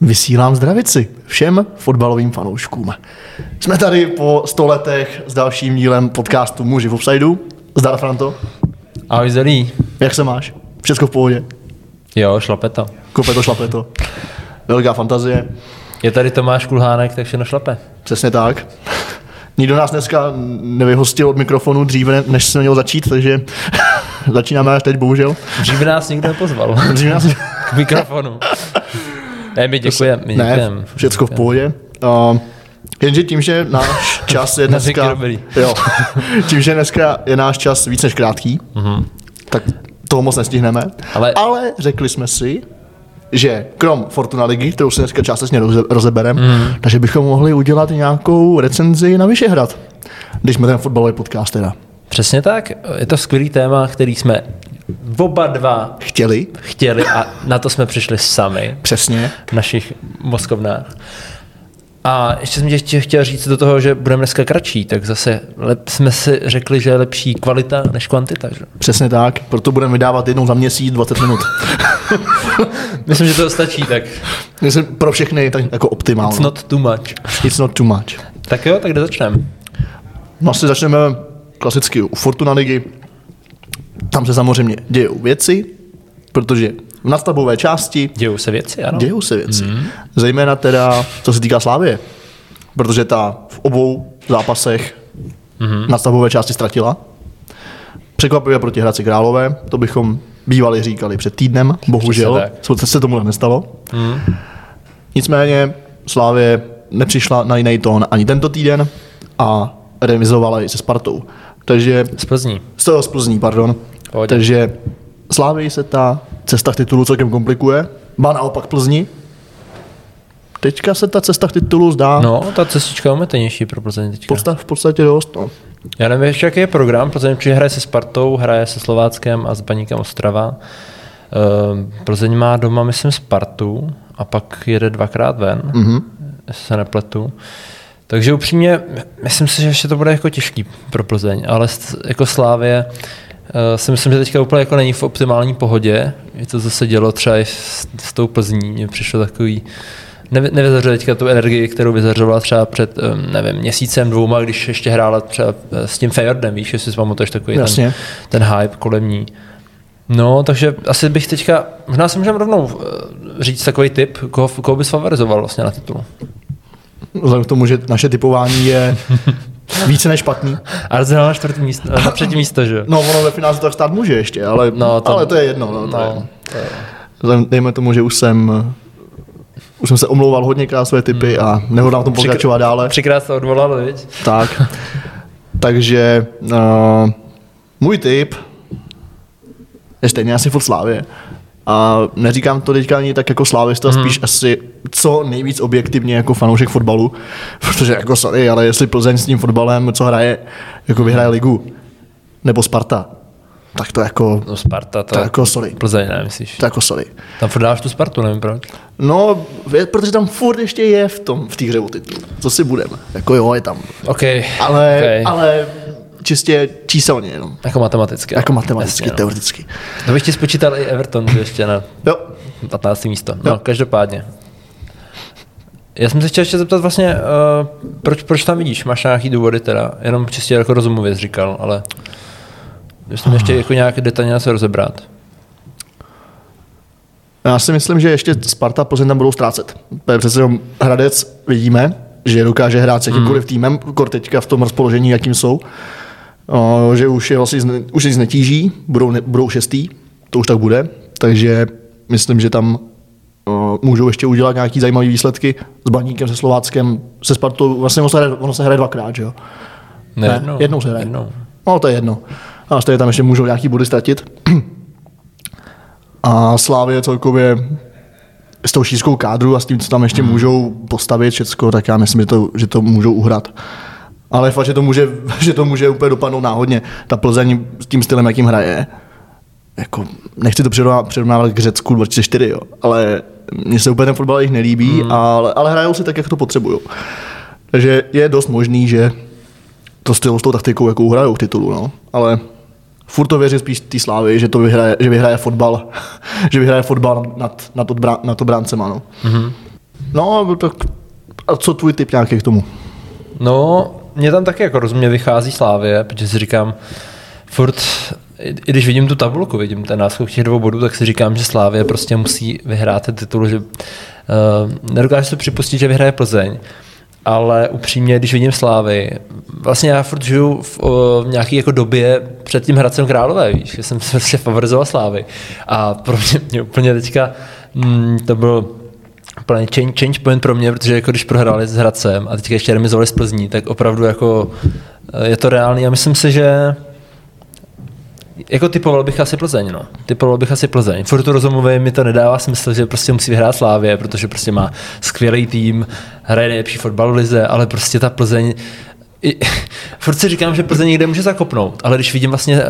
Vysílám zdravici všem fotbalovým fanouškům. Jsme tady po sto letech s dalším dílem podcastu Muži v Offsideu. Zdar, Franto. Ahoj Zelí. Jak se máš? Všechno v pohodě? Jo, šlape to. Kope to, šlape to. Velká fantazie. Je tady Tomáš Kulhánek, tak všechno šlape. Přesně tak. Nikdo nás dneska nevyhostil od mikrofonu dříve, než jsme měl začít, takže začínáme až teď, bohužel. Dříve nás nikdo nepozval. Dříve nás... K mikrofonu. Ne, my děkujeme. My Ne, všecko v pohodě. Uh, jenže tím, že náš čas je dneska... jo, tím, že dneska je náš čas víc než krátký, tak toho moc nestihneme. Ale- Ale řekli jsme si, že krom Fortuna ligy, kterou si dneska částečně roze, rozebereme, Mhm. takže bychom mohli udělat nějakou recenzi na Vyšehrad, když jsme ten fotbalový podcast teda Přesně tak. Je to skvělý téma, který jsme oba dva chtěli. chtěli a na to jsme přišli sami Přesně. v našich mozkovnách. A ještě jsem tě chtěl- říct do toho, že budeme dneska kratší, tak zase lep, jsme si řekli, že je lepší kvalita než kvantita. Že? Přesně tak, proto budeme vydávat jednou za měsíc 20 minut. Myslím, že to stačí, tak Myslím, pro všechny tak jako optimálně. it's not too much. It's not too much. Tak jo, tak kde začneme? No asi začneme klasicky u Fortuna ligy. Tam se samozřejmě dějou věci, protože v nadstavbové části Dějou se věci, ano. dějou se věci. Mm. Zejména teda, co se týká Slávie. Protože ta v obou zápasech mm. nadstavbové části ztratila. Překvapivě proti Hradci Králové, to bychom bývali říkali před týdnem, bohužel se, se tomu nestalo. Mm. Nicméně Slávě nepřišla na jiný tón ani tento týden a remizovala i se Spartou. Takže Z Plzní. z toho z Plzní, pardon. Pohodě. Takže Slávii se ta cesta k titulu celkem komplikuje. Má naopak Plzni. Teďka se ta cesta k titulu zdá no, ta cestička je ometenější pro Plzeň v, teďka. podstatě, v podstatě dost. No. Já nevím ještě, jaký je program, Plzeň určitě hraje se Spartou, hraje se Slováckem a s Baníkem Ostrava. Ehm, Plzeň má doma, myslím, Spartu a pak jede dvakrát ven, mm-hmm. jestli se nepletu. Takže upřímně, myslím si, že ještě to bude jako těžký pro Plzeň, ale jako Slávě si myslím, že teďka úplně jako není v optimální pohodě. Je to zase dělo třeba i s, s tou Plzní, mně přišlo takový, Nevy- nevyzařuje teďka tu energii, kterou vyzařovala třeba před, nevím, měsícem, dvouma, když ještě hrála třeba eh, s tím Fejordem, víš, jestli si pamatuješ takový Jasně. ten, ten hype kolem ní. No, takže asi bych teďka, možná si můžeme rovnou eh, říct takový tip, koho, koho bys favorizoval vlastně na titul. Vzhledem k tomu, že naše typování je více než špatný. Arsenal na čtvrtý místo, na třetí místo, že? jo? No, ono ve finále tak stát může ještě, ale, No, to- ale to je jedno. No, to je. No, to je- dejme tomu, že už jsem už jsem se omlouval hodněkrát své typy a nehodlám v tom pokračovat dále. Třikrát se odvolal, viď? Tak. Takže uh, můj tip je stejně asi furt Slávě. A neříkám to teďka ani tak jako slávista, mm. spíš asi co nejvíc objektivně jako fanoušek fotbalu, protože jako sorry, ale jestli Plzeň s tím fotbalem, co hraje, jako vyhraje ligu, nebo Sparta, tak to jako, No Sparta, to, to jako sorry, Plzeň, ne, myslíš? to jako sorry. Tam furt dáváš tu Spartu, nevím proč. No, protože tam furt ještě je v tom, v té hře o titul. Co si budeme? Jako jo, je tam. OK, Ale, okay. ale čistě číselně jenom. jako matematicky. Jako matematicky, Jasně, no. teoreticky. To bych ti spočítal i Everton že ještě na Jo, 15. místo. No, Jo. každopádně. Já jsem se chtěl ještě zeptat vlastně, uh, proč, proč tam vidíš? Máš nějaký důvody teda? Jenom čistě jako rozumově říkal, ale jestli ještě jako nějak detailně se rozebrat. já si myslím, že ještě Sparta a Plzeň tam budou ztrácet. Protože přece jenom Hradec vidíme, že dokáže hrát s jakýmkoliv týmem, kor teďka v tom rozpoložení, jakým jsou. Že už je vlastně, už nic netíží, budou, ne, budou šestý, to už tak bude, takže myslím, že tam o, můžou ještě udělat nějaký zajímavé výsledky s Baníkem, se Slováckem, se Spartou, vlastně ono se hraje, ono se hraje dvakrát, že jo? Ne, Ne, jednou se hraje. Jednou. No, to je jedno. A stejně tam ještě můžou nějaký body ztratit. A Slávě celkově s tou šířkou kádru a s tím, co tam ještě hmm. můžou postavit všecko, tak já myslím, že to, že to můžou uhrát. Ale fakt, že to, může, že to může úplně dopadnout náhodně. Ta Plzeň s tím stylem, jakým hraje, jako, nechci to přirovnávat, k Řecku 2004, jo, ale mně se úplně ten fotbal jich nelíbí, hmm. ale, ale hrajou si tak, jak to potřebují. Takže je dost možný, že to styl s tou taktikou jako uhrajou k titulu, no. ale furt to věřím spíš té slávy, že to vyhraje, že vyhraje fotbal, že vyhraje fotbal nad, nad, odbrá, nad obráncema, no. Mhm. No, tak a co tvůj typ nějaký k tomu? No, mě tam taky jako rozumně vychází Slávě, protože si říkám, furt, i když vidím tu tabulku, vidím ten náskok těch dvou bodů, tak si říkám, že Slávě prostě musí vyhrát ten titul, že uh, nedokážu si připustit, že vyhraje Plzeň, ale upřímně, když vidím Slávy, vlastně já furt žiju v, o, v nějaké jako době před tím Hradcem Králové, víš, že jsem prostě favorizoval Slávy. A pro mě, mě úplně teďka mm, to byl úplně change, change point pro mě, protože jako když prohráli s Hradcem a teďka ještě remizovali s Plzní, tak opravdu jako eh, je to reálný a myslím si, že jako typoval bych asi Plzeň, no. Typoval bych asi Plzeň. Furt to rozumově mi to nedává smysl, že prostě musí vyhrát Slávě, protože prostě má skvělý tým, hraje nejlepší fotbal v lize, ale prostě ta Plzeň i, furt si říkám, že Plzeň někde může zakopnout, ale když vidím vlastně, eh,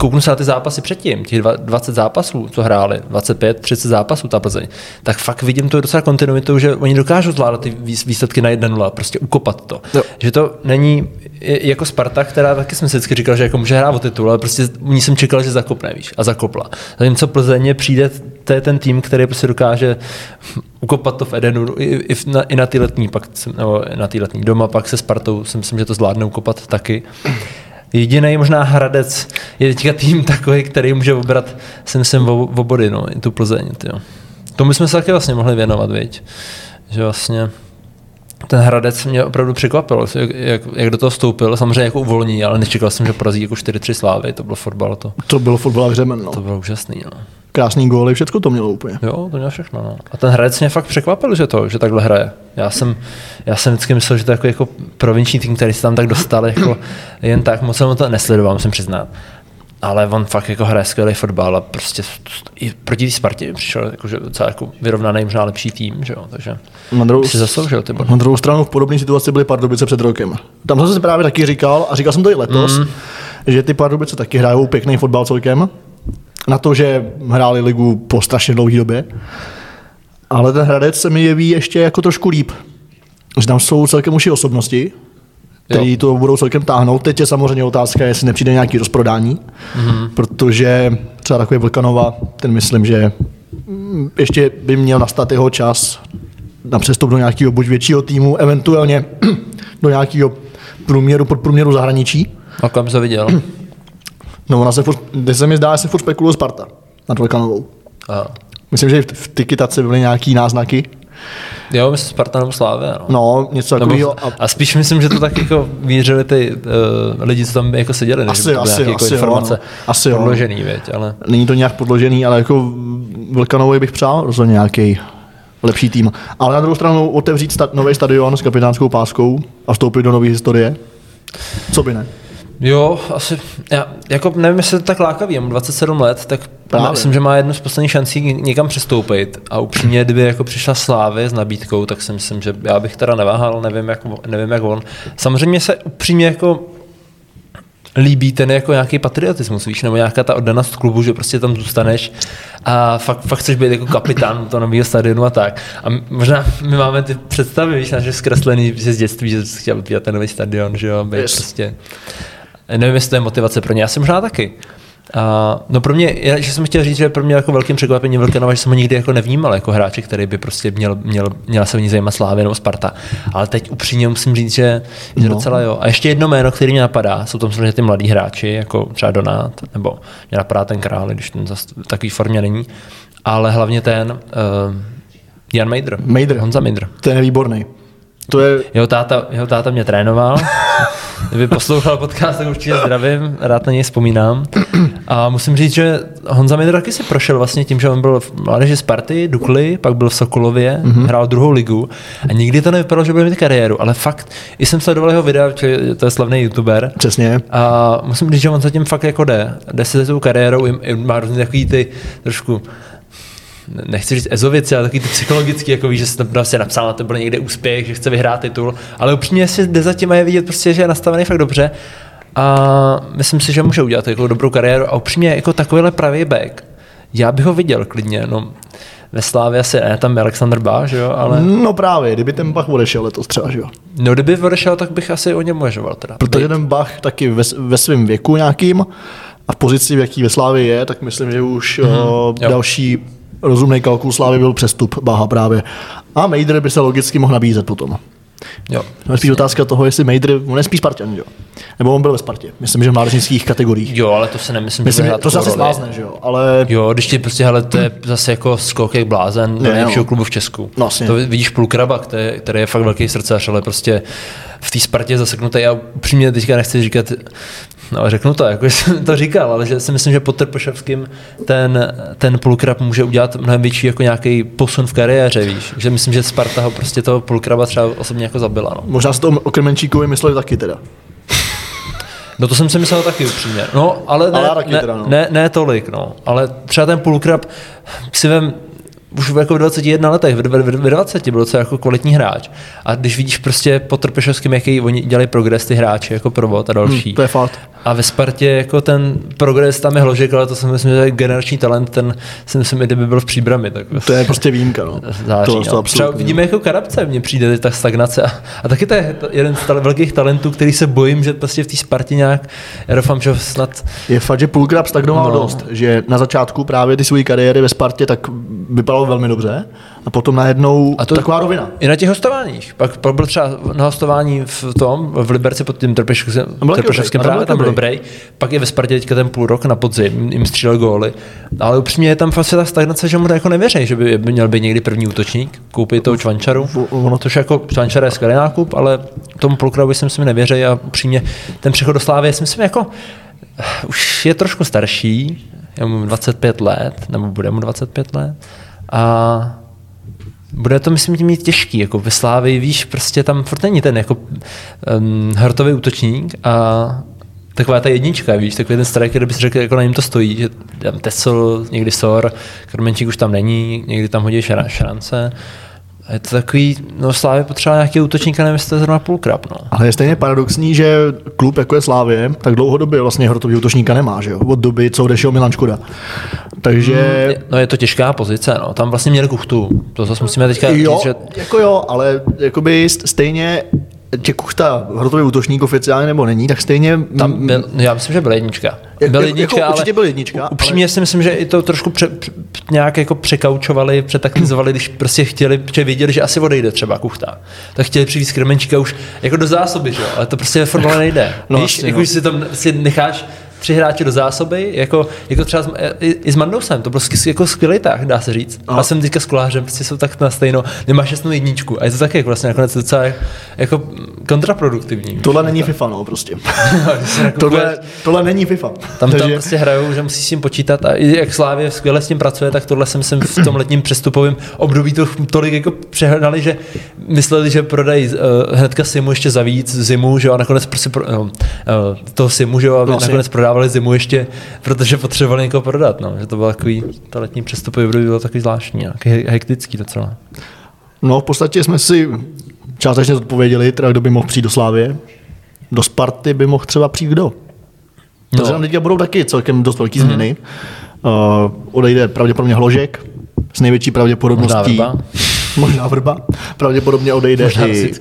kouknu se na ty zápasy předtím, těch dva- 20 zápasů, co hráli, 25, 30 zápasů ta Plzeň, tak fakt vidím to docela kontinuitu, že oni dokážou zvládat ty výs- výsledky na 1-0, prostě ukopat to. Jo. Že to není jako Sparta, která taky jsem si vždycky říkal, že jako může hrát o titul, ale prostě u ní jsem čekal, že zakopne, víš, a zakopla. Zatímco Plzeň přijde, to je ten tým, který prostě dokáže ukopat to v Edenu i, i, v- na, i na ty letní, pak, nebo na ty letní doma, pak se Spartou si myslím, že to zvládne ukopat taky. Jediný možná Hradec je teďka tým takový, který může obrat, si myslím, o, o body, no, i tu Plzeň, tyjo. Tomu jsme se taky vlastně mohli věnovat, viď? Že vlastně ten Hradec mě opravdu překvapil, jak, jak, jak do toho vstoupil, samozřejmě jako uvolní, ale nečekal jsem, že porazí jako 4-3 slávy, to bylo fotbal, to, To bylo fotbal hřemen, no. to bylo úžasný. No. Krásný góly, všechno to mělo úplně. Jo, to měl všechno. No. A ten Hradec mě fakt překvapil, že to, že takhle hraje. Já jsem, já jsem vždycky myslel, že to je jako, jako provinční tým, který se tam tak dostal jako jen tak, moc jsem to nesledoval, musím přiznat. Ale on fakt jako hraje skvělý fotbal a prostě i proti té Spartě přišel jako, že docela jako vyrovnaný, možná lepší tým, že jo, takže Na druhou, si zasloužil ty body. na druhou stranu v podobné situaci byly Pardubice před rokem. Tam jsem si právě taky říkal, a říkal jsem to i letos, mm. že ty Pardubice taky hrajou pěkný fotbal celkem. Na to, že hráli ligu po strašně dlouhé době. Ale ten Hradec se mi jeví ještě jako trošku líp. Že tam jsou celkem už osobnosti, který to budou celkem táhnout. Teď je samozřejmě otázka, jestli nepřijde nějaký rozprodání, mm-hmm. protože třeba takový Vlkanova, ten myslím, že mm, ještě by měl nastat jeho čas na přestup do nějakého buď většího týmu, eventuálně do nějakého průměru, podprůměru zahraničí. A kam se viděl? No ona se furt, se mi zdá, že se furt spekuluje Sparta nad Vlkanovou. A. Myslím, že v, v Tikitaci byly nějaký náznaky. Jo, myslím Sparta nebo Slávě, no. No, něco takového. a, a spíš myslím, že to tak jako věřili ty uh, lidi, co tam jako seděli, než Asi, byly asi, jako asi jo, informace no. Asi jo. podložený, věď, ale Není to nějak podložený, ale jako Vlkanovi bych přál rozhodně nějaký lepší tým. Ale na druhou stranu otevřít sta- nový stadion s kapitánskou páskou a vstoupit do nové historie, co by ne? Jo, asi, já jako nevím, jestli je to tak lákavý, já mám 27 let, tak Právě. myslím, že má jednu z posledních šancí někam přestoupit a upřímně, kdyby jako přišla Slávy s nabídkou, tak si myslím, že já bych teda neváhal, nevím jak, nevím jak on. Samozřejmě se upřímně jako líbí ten jako nějaký patriotismus, víš, nebo nějaká ta oddanost klubu, že prostě tam zůstaneš a fakt, fakt chceš být jako kapitán toho nového stadionu a tak. A možná my máme ty představy, víš, naše zkreslený že z dětství, že jsi chtěl být ten nový stadion, že jo, být Yes. prostě Nevím, jestli to je motivace pro ně, já jsem možná taky. A, no pro mě, já, že jsem chtěl říct, že pro mě jako velkým překvapením Velkanova, že jsem ho nikdy jako nevnímal jako hráče, který by prostě měl, měl, měla se o ní zajímat Slávě nebo Sparta. Ale teď upřímně musím říct, že, že No. docela jo. A ještě jedno jméno, který mě napadá, jsou tam samozřejmě ty mladí hráči, jako třeba Donát, nebo mě napadá ten král, když ten zas v takové formě není. Ale hlavně ten uh, Jan Mejdr. Mejdr. Honza Mejdr. To je výborný. To je, Jeho táta, jeho táta mě trénoval. Kdyby poslouchal podcast, tak určitě zdravím, rád na něj vzpomínám. A musím říct, že Honza Midr taky si prošel vlastně tím, že on byl v mládeži Sparty, Dukly, pak byl v Sokolově, mm-hmm. hrál druhou ligu a nikdy to nevypadalo, že bude mít kariéru, ale fakt, i jsem sledoval jeho videa, že to je slavný youtuber, přesně. a musím říct, že on zatím fakt jako jde. Jde si za tou kariérou, i- i má různý takový ty trošku nechci říct ezovici, ale takový ty psychologický, jako víš, že se tam prostě napsal, na to byl někde úspěch, že chce vyhrát titul, ale upřímně si jde zatím a je vidět prostě, že je nastavený fakt dobře a myslím si, že může udělat jako dobrou kariéru a upřímně jako takovýhle pravý back, já bych ho viděl klidně, no ve Slávě asi ne, tam je Alexander Bá, že jo, ale No právě, kdyby ten Bach odešel letos třeba, že jo. no kdyby odešel, tak bych asi o něm uvažoval teda. Protože ten Bach taky ve, ve svém věku nějakým a v pozici, v jaký ve Slávě je, tak myslím, že už mm-hmm, jo. další rozumný kalkul Slávy byl přestup Baha právě. A Mejdr by se logicky mohl nabízet potom. Jo. Spíš otázka toho, jestli Mejdr, on je spíš Spartan, jo? Nebo on byl ve Spartě. Myslím, že v mládežnických kategoriích. Jo, ale to se nemyslím, Myslím, že to se asi slázne, že jo? Ale Jo, když ti prostě, hele, to je zase jako skok jak blázen do Ne, nejlepšího no. klubu v Česku. No, to vidíš Pulkraba, který, který je fakt velký srdcař, ale prostě v té Spartě zaseknutý. Já upřímně teďka nechci říkat, no řeknu to, jako jsem to říkal, ale že si myslím, že pod Trpoševským ten, ten Pulkrab může udělat mnohem větší jako nějaký posun v kariéře, víš. Že myslím, že Sparta ho prostě toho Pulkraba třeba osobně jako zabila. No. možná s tom o Kremenčíkovi mysleli taky teda. No to jsem si myslel taky upřímně. No, ale ne, Ale ne, teda, no. ne, ne, tolik, no. Ale třeba ten půlkrab si vem, už jako v 21 letech, v v- v 20 byl docela jako kvalitní hráč. A když vidíš prostě po Trpešovském, jaký oni dělají progres ty hráči, jako provod a další. Hm, to je fakt. A ve Spartě jako ten progres tam je hložek, ale to si myslím, že je generační talent, ten si myslím, i kdyby byl v příbrami, tak To je prostě výjimka, no. září. to, no. to Třeba absolutně. vidíme jako Karabce, mně přijde teď ta stagnace. A, a taky to je jeden z tale, velkých talentů, který se bojím, že prostě v té Spartě nějak, já doufám, že snad Je fakt, že Pulkrab stagnoval No. no. dost, že na začátku právě ty své kariéry ve Spartě tak vypadalo velmi dobře a potom najednou A to- taková rovina. I na těch hostováních. Pak, pak byl třeba na hostování v tom, v Liberci pod tím Trpešovským, právě, tam byl dobrý. Pak je ve Spartě teďka ten půl rok na podzim, jim střílel góly. Ale upřímně je tam vlastně ta stagnace, že mu to jako nevěří, že by měl být někdy první útočník, koupit toho Čvančaru. Ono to jako Čvančara je skvělý nákup, ale tomu Pulkrabovi si myslím nevěří a upřímně ten přechod do Slávy, si myslím jako už je trošku starší, je mu 25 let, nebo bude mu 25 let. A bude to, myslím, tím mít těžký, jako ve Slávii, víš, prostě tam furt není ten jako um, hrtový útočník a taková ta jednička, víš, takový ten striker, kde bys řekl, jako na něm to stojí, že tam Tesl, někdy Sor, Krmenčík už tam není, někdy tam hodí šra, šrance. A je to takový, no Slávě potřeba nějaký útočníka, nevím, jestli to je zrovna půlkrap, no. Ale je stejně paradoxní, že klub jako je Slávě, tak dlouhodobě vlastně hrotový útočníka nemá, že jo? Od doby, co odešel Milan Škoda. Takže No je to těžká pozice, no. Tam vlastně měli kuchtu. To zase musíme teďka jo, říct, že jako jo, ale jakoby st- stejně tě Kuchta hrotový útočník oficiálně nebo není, tak stejně Tam byl, já myslím, že byl jednička. Byl jednička, jako ale určitě byl jednička, Upřímně si myslím, že i to trošku pře, pře, nějak jako překaučovali, přetaktizovali, když prostě chtěli, protože věděli, že asi odejde třeba Kuchta. Tak chtěli přivést Kremenčíka už jako do zásoby, že jo? ale to prostě ve fotbale nejde. No, Víš, asi, jako, no. si tam si necháš tři hráče do zásoby, jako, jako třeba s, i, i, s Mandousem, to byl skvělý- jako skvělý tah, dá se říct. No. A jsem teďka s kolářem, prostě jsou tak na stejno, nemáš jasnou jedničku. A je to taky jako vlastně nakonec docela jako, jako kontraproduktivní. tohle není FIFA, no prostě. Se nakupuje- tohle, tohle není FIFA. tam tam prostě hrajou, že musí s tím počítat a i jak Slávě skvěle s tím pracuje, tak tohle jsem jsem v tom letním přestupovém období to tolik jako přehnali, že mysleli, že prodají uh, hnedka Simu ještě za víc zimu, že jo, a nakonec prostě pro, no, uh, toho Simu, že jo, a No, nakonec prodávali zimu ještě, protože potřebovali někoho prodat, no, že to bylo takový, to letní období bylo takový zvláštní, no, takový hektický docela. No, v podstatě jsme si částečně odpověděli, teda kdo by mohl přijít do Slávě. Do Sparty by mohl třeba přijít kdo? Protože tam teďka budou taky celkem dost velký změny. Uh, odejde pravděpodobně Hložek s největší pravděpodobností. Možná Vrba. Možná vrba. Pravděpodobně odejde Možná i...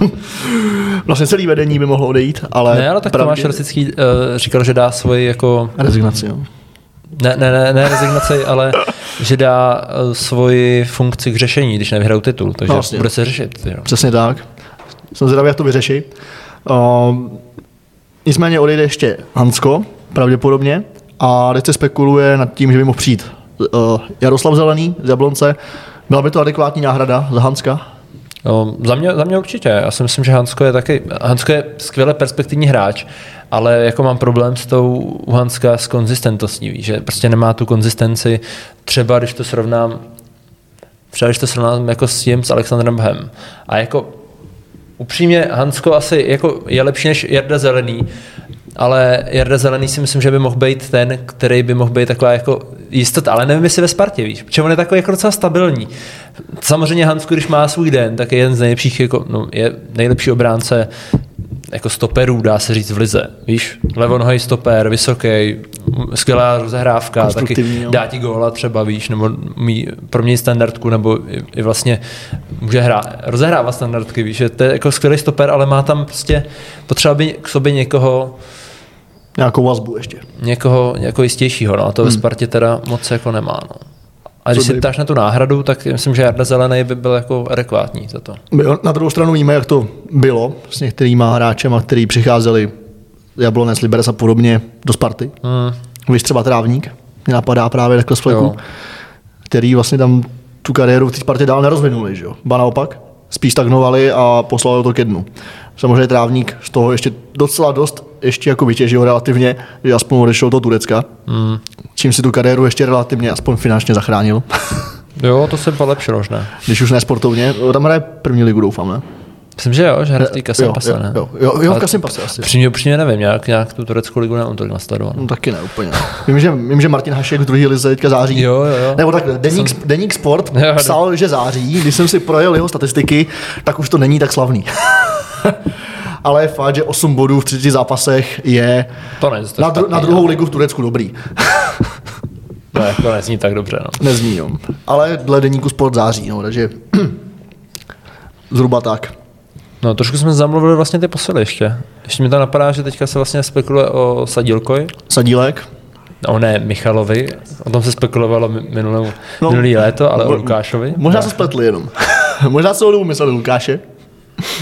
Vlastně celý vedení by mohlo odejít, ale... Ne, ale tak Tomáš Rosický uh, říkal, že dá svoji jako Rezignaci, jo. Ne, ne, ne, ne rezignaci, ale že dá uh, svoji funkci k řešení, když nevyhrajou titul. Takže No, no, vlastně. bude se řešit. Jo. Přesně tak. Jsem zvědavý, jak to vyřeší. Uh, nicméně odejde ještě Hansko, pravděpodobně, a teď se spekuluje nad tím, že by mohl přijít uh, Jaroslav Zelený z Jablonce. Byla by to adekvátní náhrada za Hanska? No, za, mě, za mě určitě. Já si myslím, že Hansko je taky, Hansko je skvěle perspektivní hráč, ale jako mám problém s tou u Hanska s konzistentností, že prostě nemá tu konzistenci. Třeba když to srovnám, třeba když to srovnám jako s tím s Alexandrem Bhem. A jako upřímně Hansko asi jako je lepší než Jarda Zelený, ale Jarda Zelený si myslím, že by mohl být ten, který by mohl být taková jako jistota, ale nevím, jestli ve Spartě, víš, protože on je takový jako docela stabilní. Samozřejmě Hansku, když má svůj den, tak je jeden z nejlepších, jako, no, je nejlepší obránce jako stoperů, dá se říct v lize. Víš, levonohý stoper, vysoký, skvělá rozehrávka, taky dá ti góla třeba, víš, nebo mý, pro mě standardku, nebo i, i vlastně může hrát, rozehrávat standardky, víš, že to je jako skvělý stoper, ale má tam prostě, potřeba by k sobě někoho, Nějakou vazbu ještě. někoho jako jistějšího, no, a to ve Spartě teda moc jako nemá, no. A když si ptáš na tu náhradu, tak myslím, že Jarda Zelený by byl jako adekvátní za to. Na druhou stranu víme, jak to bylo s některýma hráčema, který přicházeli Jablonec, Liberec a podobně do Sparty. Hmm. Víš třeba Trávník, mě napadá právě takhle z fleku, který vlastně tam tu kariéru v té Spartě dál nerozvinuli, že jo? Ba naopak, spíš stagnovali a poslali to ke dnu. Samozřejmě Trávník z toho ještě docela dost ještě jako vytěžil relativně, že aspoň odešel do Turecka, Hmm. čím si tu kariéru ještě relativně aspoň finančně zachránil. Jo, to se polepšilo už ne. Když už ne sportovně, tam hraje první ligu, doufám, ne? Myslím, že jo, že hraje v té Kasem jo, pase, jo, ne? jo, jo, jo, v Kasem pase asi. Upřímně, upřímně nevím, nějak, nějak tu tureckou ligu nemám tolik nasledovanou. No, taky ne, úplně. Vím, že, vím, že Martin Hašek v druhé lize teďka září. Jo, jo, jo. Nebo takhle, Deník, Deník Sport jo. psal, že září. Když jsem si projel jeho statistiky, tak už to není tak slavný. Ale je fakt, že 8 bodů v 30 zápasech je To není to na, dru- na druhou ligu v Turecku dobrý. No, jako nezní tak dobře, no. Nezní, jo. Ale dle Deníku Sport září, no, takže zhruba tak. No, trošku jsme zamluvili vlastně ty posily ještě. Ještě mi to napadá, že teďka se vlastně spekuluje o Sadilkovi, Sadílek. no ne Michalovi, o tom se spekulovalo mi- minulou, No. no, minulý léto, ale o Lukášovi. Možná se spletli jenom. Možná se o mysleli Lukáše.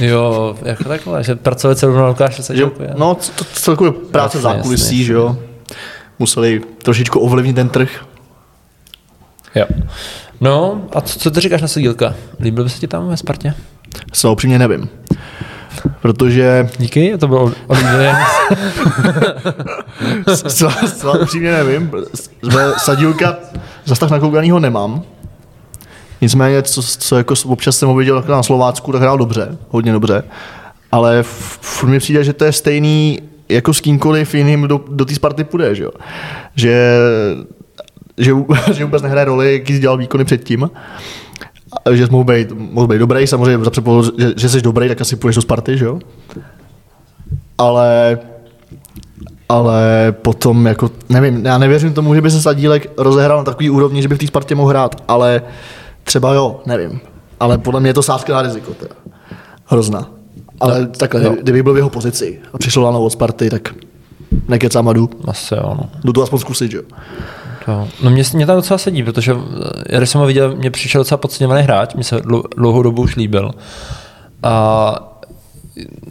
Jo, jako takhle, že pracovat celou na Lukáše Že, Sadilkovi. no, to, to celkově práce v Jasně, zákulisí, že jo. Museli trošičku ovlivnit ten trh. Jo. No, a co, co ty říkáš na Sadilka? Líbil by se ti tam ve Spartě? Se upřímně nevím. Protože Díky, to bylo oblíbené. zcela, upřímně nevím. Sadílka zase tak nakoukanýho nemám. Nicméně, co, co jako občas jsem ho viděl na Slovácku, tak hrál dobře, hodně dobře. Ale furt mi přijde, že to je stejný jako s kýmkoliv jiným do, do té Sparty půjde, že jo. Že, že, že vůbec nehraje roli, jaký dělal výkony předtím. Že jsi mohl být, mohl být dobrý, samozřejmě za předpokladu, že, že jsi dobrý, tak asi půjdeš do Sparty, že jo. Ale ale potom jako, nevím, já nevěřím tomu, že by se Sadílek rozehrál na takový úrovni, že by v té Spartě mohl hrát, ale třeba jo, nevím. Ale podle mě je to sázka na riziko, teda. Hrozná. Ale no, takhle, no. no. kdyby byl v jeho pozici a přišel Lano od Sparty, tak nekecám a jdu. Asi jo, no. Jdu to aspoň zkusit, že jo. To. No mě, mě tam docela sedí, protože eh, když jsem ho viděl, mě přišel docela podceňovaný hráč, mi se dlou- dlouhou dobu už líbil. A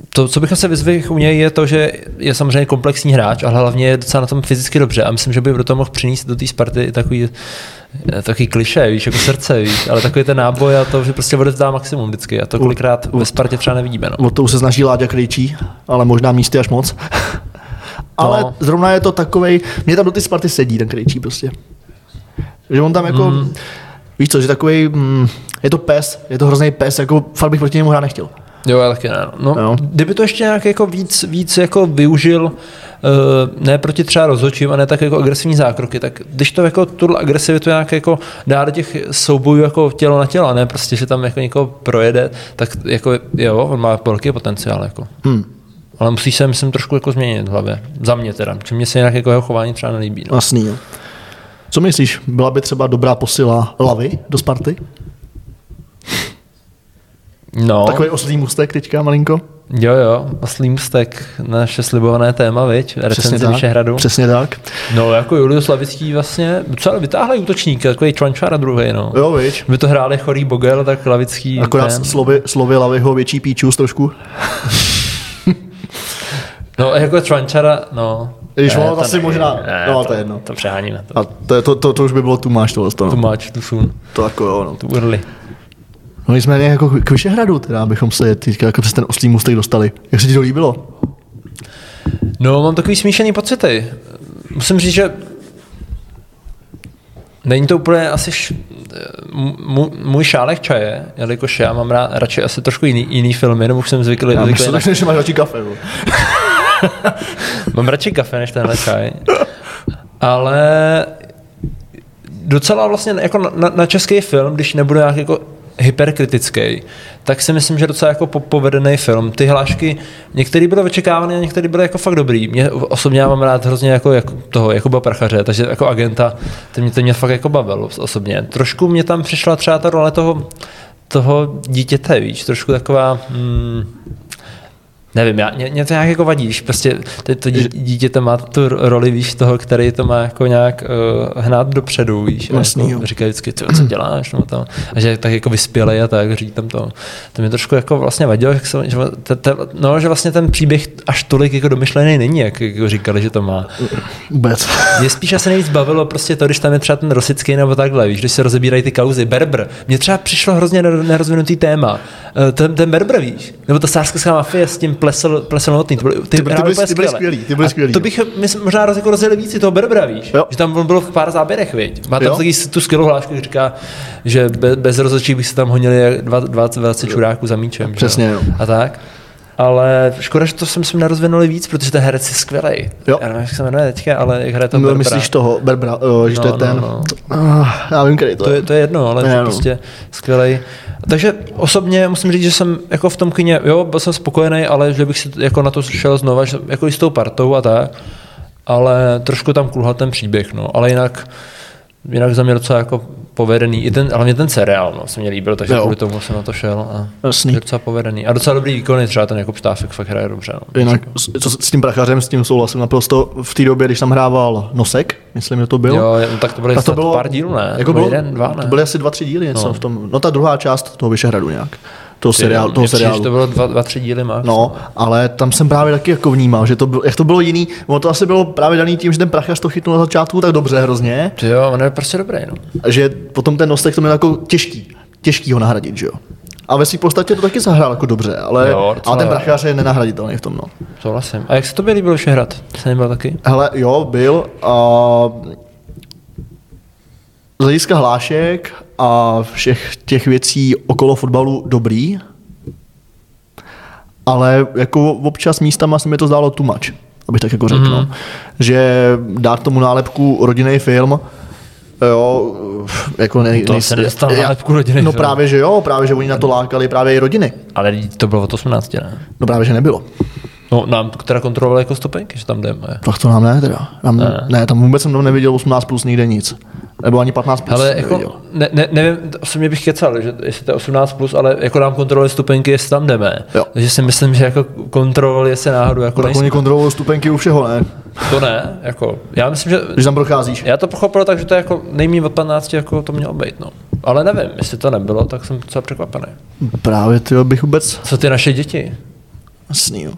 to, co bych asi vyzvihl u něj, je to, že je samozřejmě komplexní hráč, ale hlavně je docela na tom fyzicky dobře a myslím, že by do toho mohl přinést do té Sparty takový, eh, takový kliše, víš, jako srdce, víš, ale takový ten náboj a to, že prostě odezdá maximum vždycky a to kolikrát ve Spartě třeba nevidíme. No. O to už se snaží Láďa Krejčí, ale možná místy až moc. ale No. zrovna je to takovej, mě tam do ty Sparty sedí ten Krejčí prostě. Že on tam jako, mm. víš co, že takový, mm, je to pes, je to hrozný pes, jako fakt bych proti němu hrát nechtěl. Jo, já taky ne. No, no. kdyby to ještě nějak jako víc, víc jako využil, uh, ne proti třeba rozhodčím a ne tak jako agresivní zákroky, tak když to jako tu agresivitu nějak jako dá do těch soubojů jako tělo na tělo, a ne prostě, že tam jako někoho projede, tak jako jo, on má velký potenciál. Jako. Hmm. Ale musí se, myslím, trošku jako změnit v hlavě. Za mě teda. Či mě se jinak jako jeho chování třeba nelíbí. No. Jasný, jo. Co myslíš, byla by třeba dobrá posila Lavy do Sparty? No. Takový oslý mustek teďka malinko? Jo, jo, oslý mustek, naše slibované téma, viď? Recenze Vyšehradu. Přesně tak. No, jako Julius Lavický vlastně docela vytáhli útočník, takový čvančara druhý, no. Jo, víš. By to hráli chorý Bogel, tak Lavický. Akorát ten- slovy, slovy Lavyho větší píčus trošku. No, jako čvančara, no. Když ono to asi možná- ne, no, to je jedno. To přeháníme. To, A to, to, to, to už by bylo tu máš tohle. tu To, máč, tu sun, to jako jo, no. tu urli. No nicméně jako k Vyšehradu teda, abychom se teďka jako přes ten oslý mustek dostali. Jak se ti to líbilo? No, mám takový smíšený pocity. Musím říct, že není to úplně asi š... mu- můj šálek čaje, jelikož já mám rád, radši asi trošku jiný, jiný filmy, nebo už jsem zvyklý, Já zvyklý myslím, na, že máš radši kafe. Mám radši kafe než tenhle čaj. Ale docela vlastně jako na, na český film, když nebude nějak jako hyperkritický, tak si myslím, že docela jako po- povedený film. Ty hlášky, některý byly očekávané a některý byly jako fakt dobrý. Mě osobně já mám rád hrozně jako, jako toho Jakuba Prachaře, takže jako agenta, ten mě, ten mě fakt jako bavil osobně. Trošku mě tam přišla třeba ta role toho, toho dítěte, víš, trošku taková, hmm, Nevím, já, mě, mě to nějak jako vadí, když prostě to, to dí- dítě to má tu roli, víš, toho, který to má jako nějak uh, hnát dopředu, víš. a Jasný, jako říká vždycky, co, co děláš, nebo tam, a že tak jako vyspělej a tak, říct tam to. To mě trošku jako vlastně vadilo, jak se, že, te, te, no, že vlastně ten příběh až tolik jako domyšlený není, jak jako říkali, že to má. Vůbec. Mě spíš asi nejvíc bavilo prostě to, když tam je třeba ten Rosický nebo takhle, víš, když se rozebírají ty kauzy. Berber. Mně třeba přišlo hrozně ner- nerozvinutý téma. Eh, Ten, ten Berber, víš? Nebo ta sárská mafie s tím plesel, plesel notný. Ty, byly- ty, Ty ty byly- ty byly skvělý, ty byly skvělý, To bych myslím, možná roz, jako rozjeli víc toho Berbera, víš? Jo. Že tam bylo v pár záběrech, viď? Má tam Jo. taky tu skvělou hlášku, když říká, že be, bez rozhodčí bych se tam honili jak dva- 20, 20 čuráků za míčem. Přesně, jo. A tak. Ale škoda, že to jsem si nerozvinuli víc, protože ten herec je skvělý. Jo. Já nevím, jak se jmenuje teďka, ale jak hraje to No, myslíš toho, Berbra, uh, že to No, je ten. no, no. Ah, já vím, který to, To je, to je jedno, ale no. prostě skvělej. Takže osobně musím říct, že jsem jako v tom kině, jo, byl jsem spokojený, ale že bych si jako na to šel znova, že, jako i s tou partou a tak, ale trošku tam kulhal ten příběh, no, ale jinak, jinak za mě docela jako povedený, i ten, hlavně ten seriál, no, se mě líbil, takže Jo. kvůli tomu jsem na to šel a Jasný. je docela povedený. A docela dobrý výkony, třeba ten Jakub Štáfek fakt hraje dobře, no. Jinak s- co s tím prachařem, s tím souhlasím naprosto. V té době, když tam hrával Nosek, myslím, že to byl. Jo, no, tak to byly tak to bylo, pár dílů, ne? Jako bylo, jeden, dva, ne? To byly asi dva, tři díly, něco No. v tom. No ta druhá část toho Vyšehradu nějak. Toho, Ty, seriál, toho seriálu. že to bylo dva, dva, tři díly max. No, ale tam jsem právě taky jako vnímal, že to bylo, jak to bylo jiný, ono to asi bylo právě daný tím, že ten prachař to chytnul na začátku tak dobře hrozně, Ty jo, on je prostě dobrý, no. a že potom ten nosek to měl jako těžký, těžký ho nahradit, že jo. A ve své podstatě to taky zahrál jako dobře, ale, Jo, ale ten jo. prachař je nenahraditelný v tom, no. Souhlasím. A jak se tobě líbilo hrát? Se nebyl taky? Hele, jo, byl a z hlediska hlášek a všech těch věcí okolo fotbalu dobrý, ale jako občas místama se mi to zdálo too much, abych tak jako řekl, mm. že dát tomu nálepku rodinný film, jo, jako ne, To se nedostal nálepku rodinný No film. právě, že jo, právě, že oni na to lákali právě i rodiny. Ale to bylo od 18, ne? No právě, že nebylo. No, nám teda kontrolovali jako stopenky, že tam jdeme. Tak to nám ne teda. Nám, ne. ne, tam vůbec jsem tam neviděl 18 plus nikde nic. Nebo ani 15 plus. Ale jako, ne, ne, nevím, osobně bych kecal, že jestli to je 18+, plus, ale jako nám kontrolovali stupenky, jestli tam jdeme. Jo. Takže si myslím, že jako kontrolovali, jestli náhodou jako tak nejsme. oni kontrolují stupenky u všeho, ne? To ne, jako, já myslím, že Když tam procházíš. já to pochopil tak, že to je jako nejméně od 15, jako to mělo být, no. Ale nevím, jestli to nebylo, tak jsem docela překvapený. Právě ty bych vůbec Co ty naše děti? jasný, jo.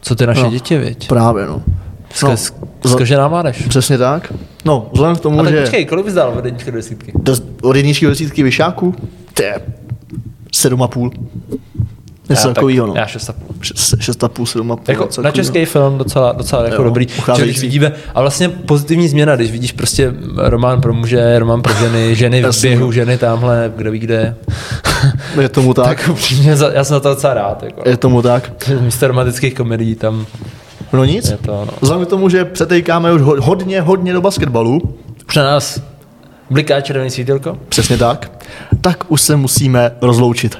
Co ty naše No. děti, viď? Právě, no. Ska, No, no, skažená mládež. Přesně tak. No, vzhledem k tomu, A tak že počkej, kolik bys dal od jedničky do desítky? do, od jedničky do desítky vyšáků, to je sedm a půl. Něco Já tak- takovýho, no. Já šest a půl. Šest, šest a půl, sedm a půl. Jako něco na český film docela, docela jako Jo, dobrý. Že když vidíme, a vlastně pozitivní změna, když vidíš prostě román pro muže, román pro ženy, ženy v běhu, no. ženy tamhle, kdo ví kde. Je tomu tak. Tak upřímně, já jsem na to docela rád. Jako. Je tomu tak. Místo romantických komedií tam No nic. je to, no. Vzhledem k tomu, že přetejkáme už ho- hodně, hodně do basketbalu, Už na nás bliká červený svítilko. Přesně tak. Tak už se musíme rozloučit.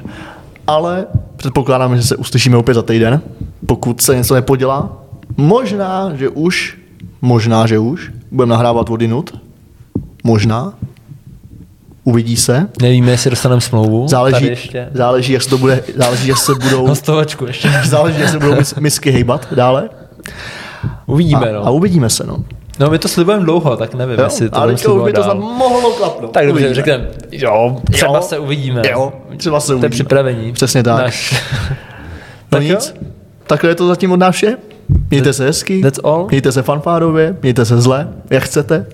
Ale předpokládáme, že se uslyšíme opět za týden, pokud se něco nepodělá. Možná, že už, možná, že už, budeme nahrávat odinut. Možná. Uvidí se. Nevíme, jestli dostaneme smlouvu. Záleží, ještě. záleží, jak se to bude, záleží, jak se budou, Hostovačku ještě. záleží, jak se budou mis, misky hejbat dále. Uvidíme, a, no. a uvidíme se, no. No my to slibujeme dlouho, tak nevím, Jo, jestli to ale teďka už by to snad mohlo klapnout. Tak dobře, řekneme, jo, třeba Jo. se uvidíme. Jo, třeba se To je uvidíme. připravení. Přesně tak. Naš. No Tak jo? nic. Takhle je to zatím od nás vše. Mějte se hezky. That's all. Mějte se fanfárově, mějte se zle, jak chcete.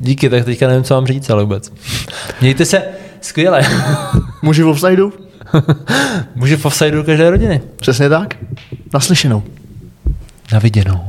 Díky, tak teďka nevím, co mám říct, ale vůbec. Mějte se skvěle. Muži v offsideu, Může v offsideu každé rodiny. přesně tak. Naslyšenou. Na viděnou.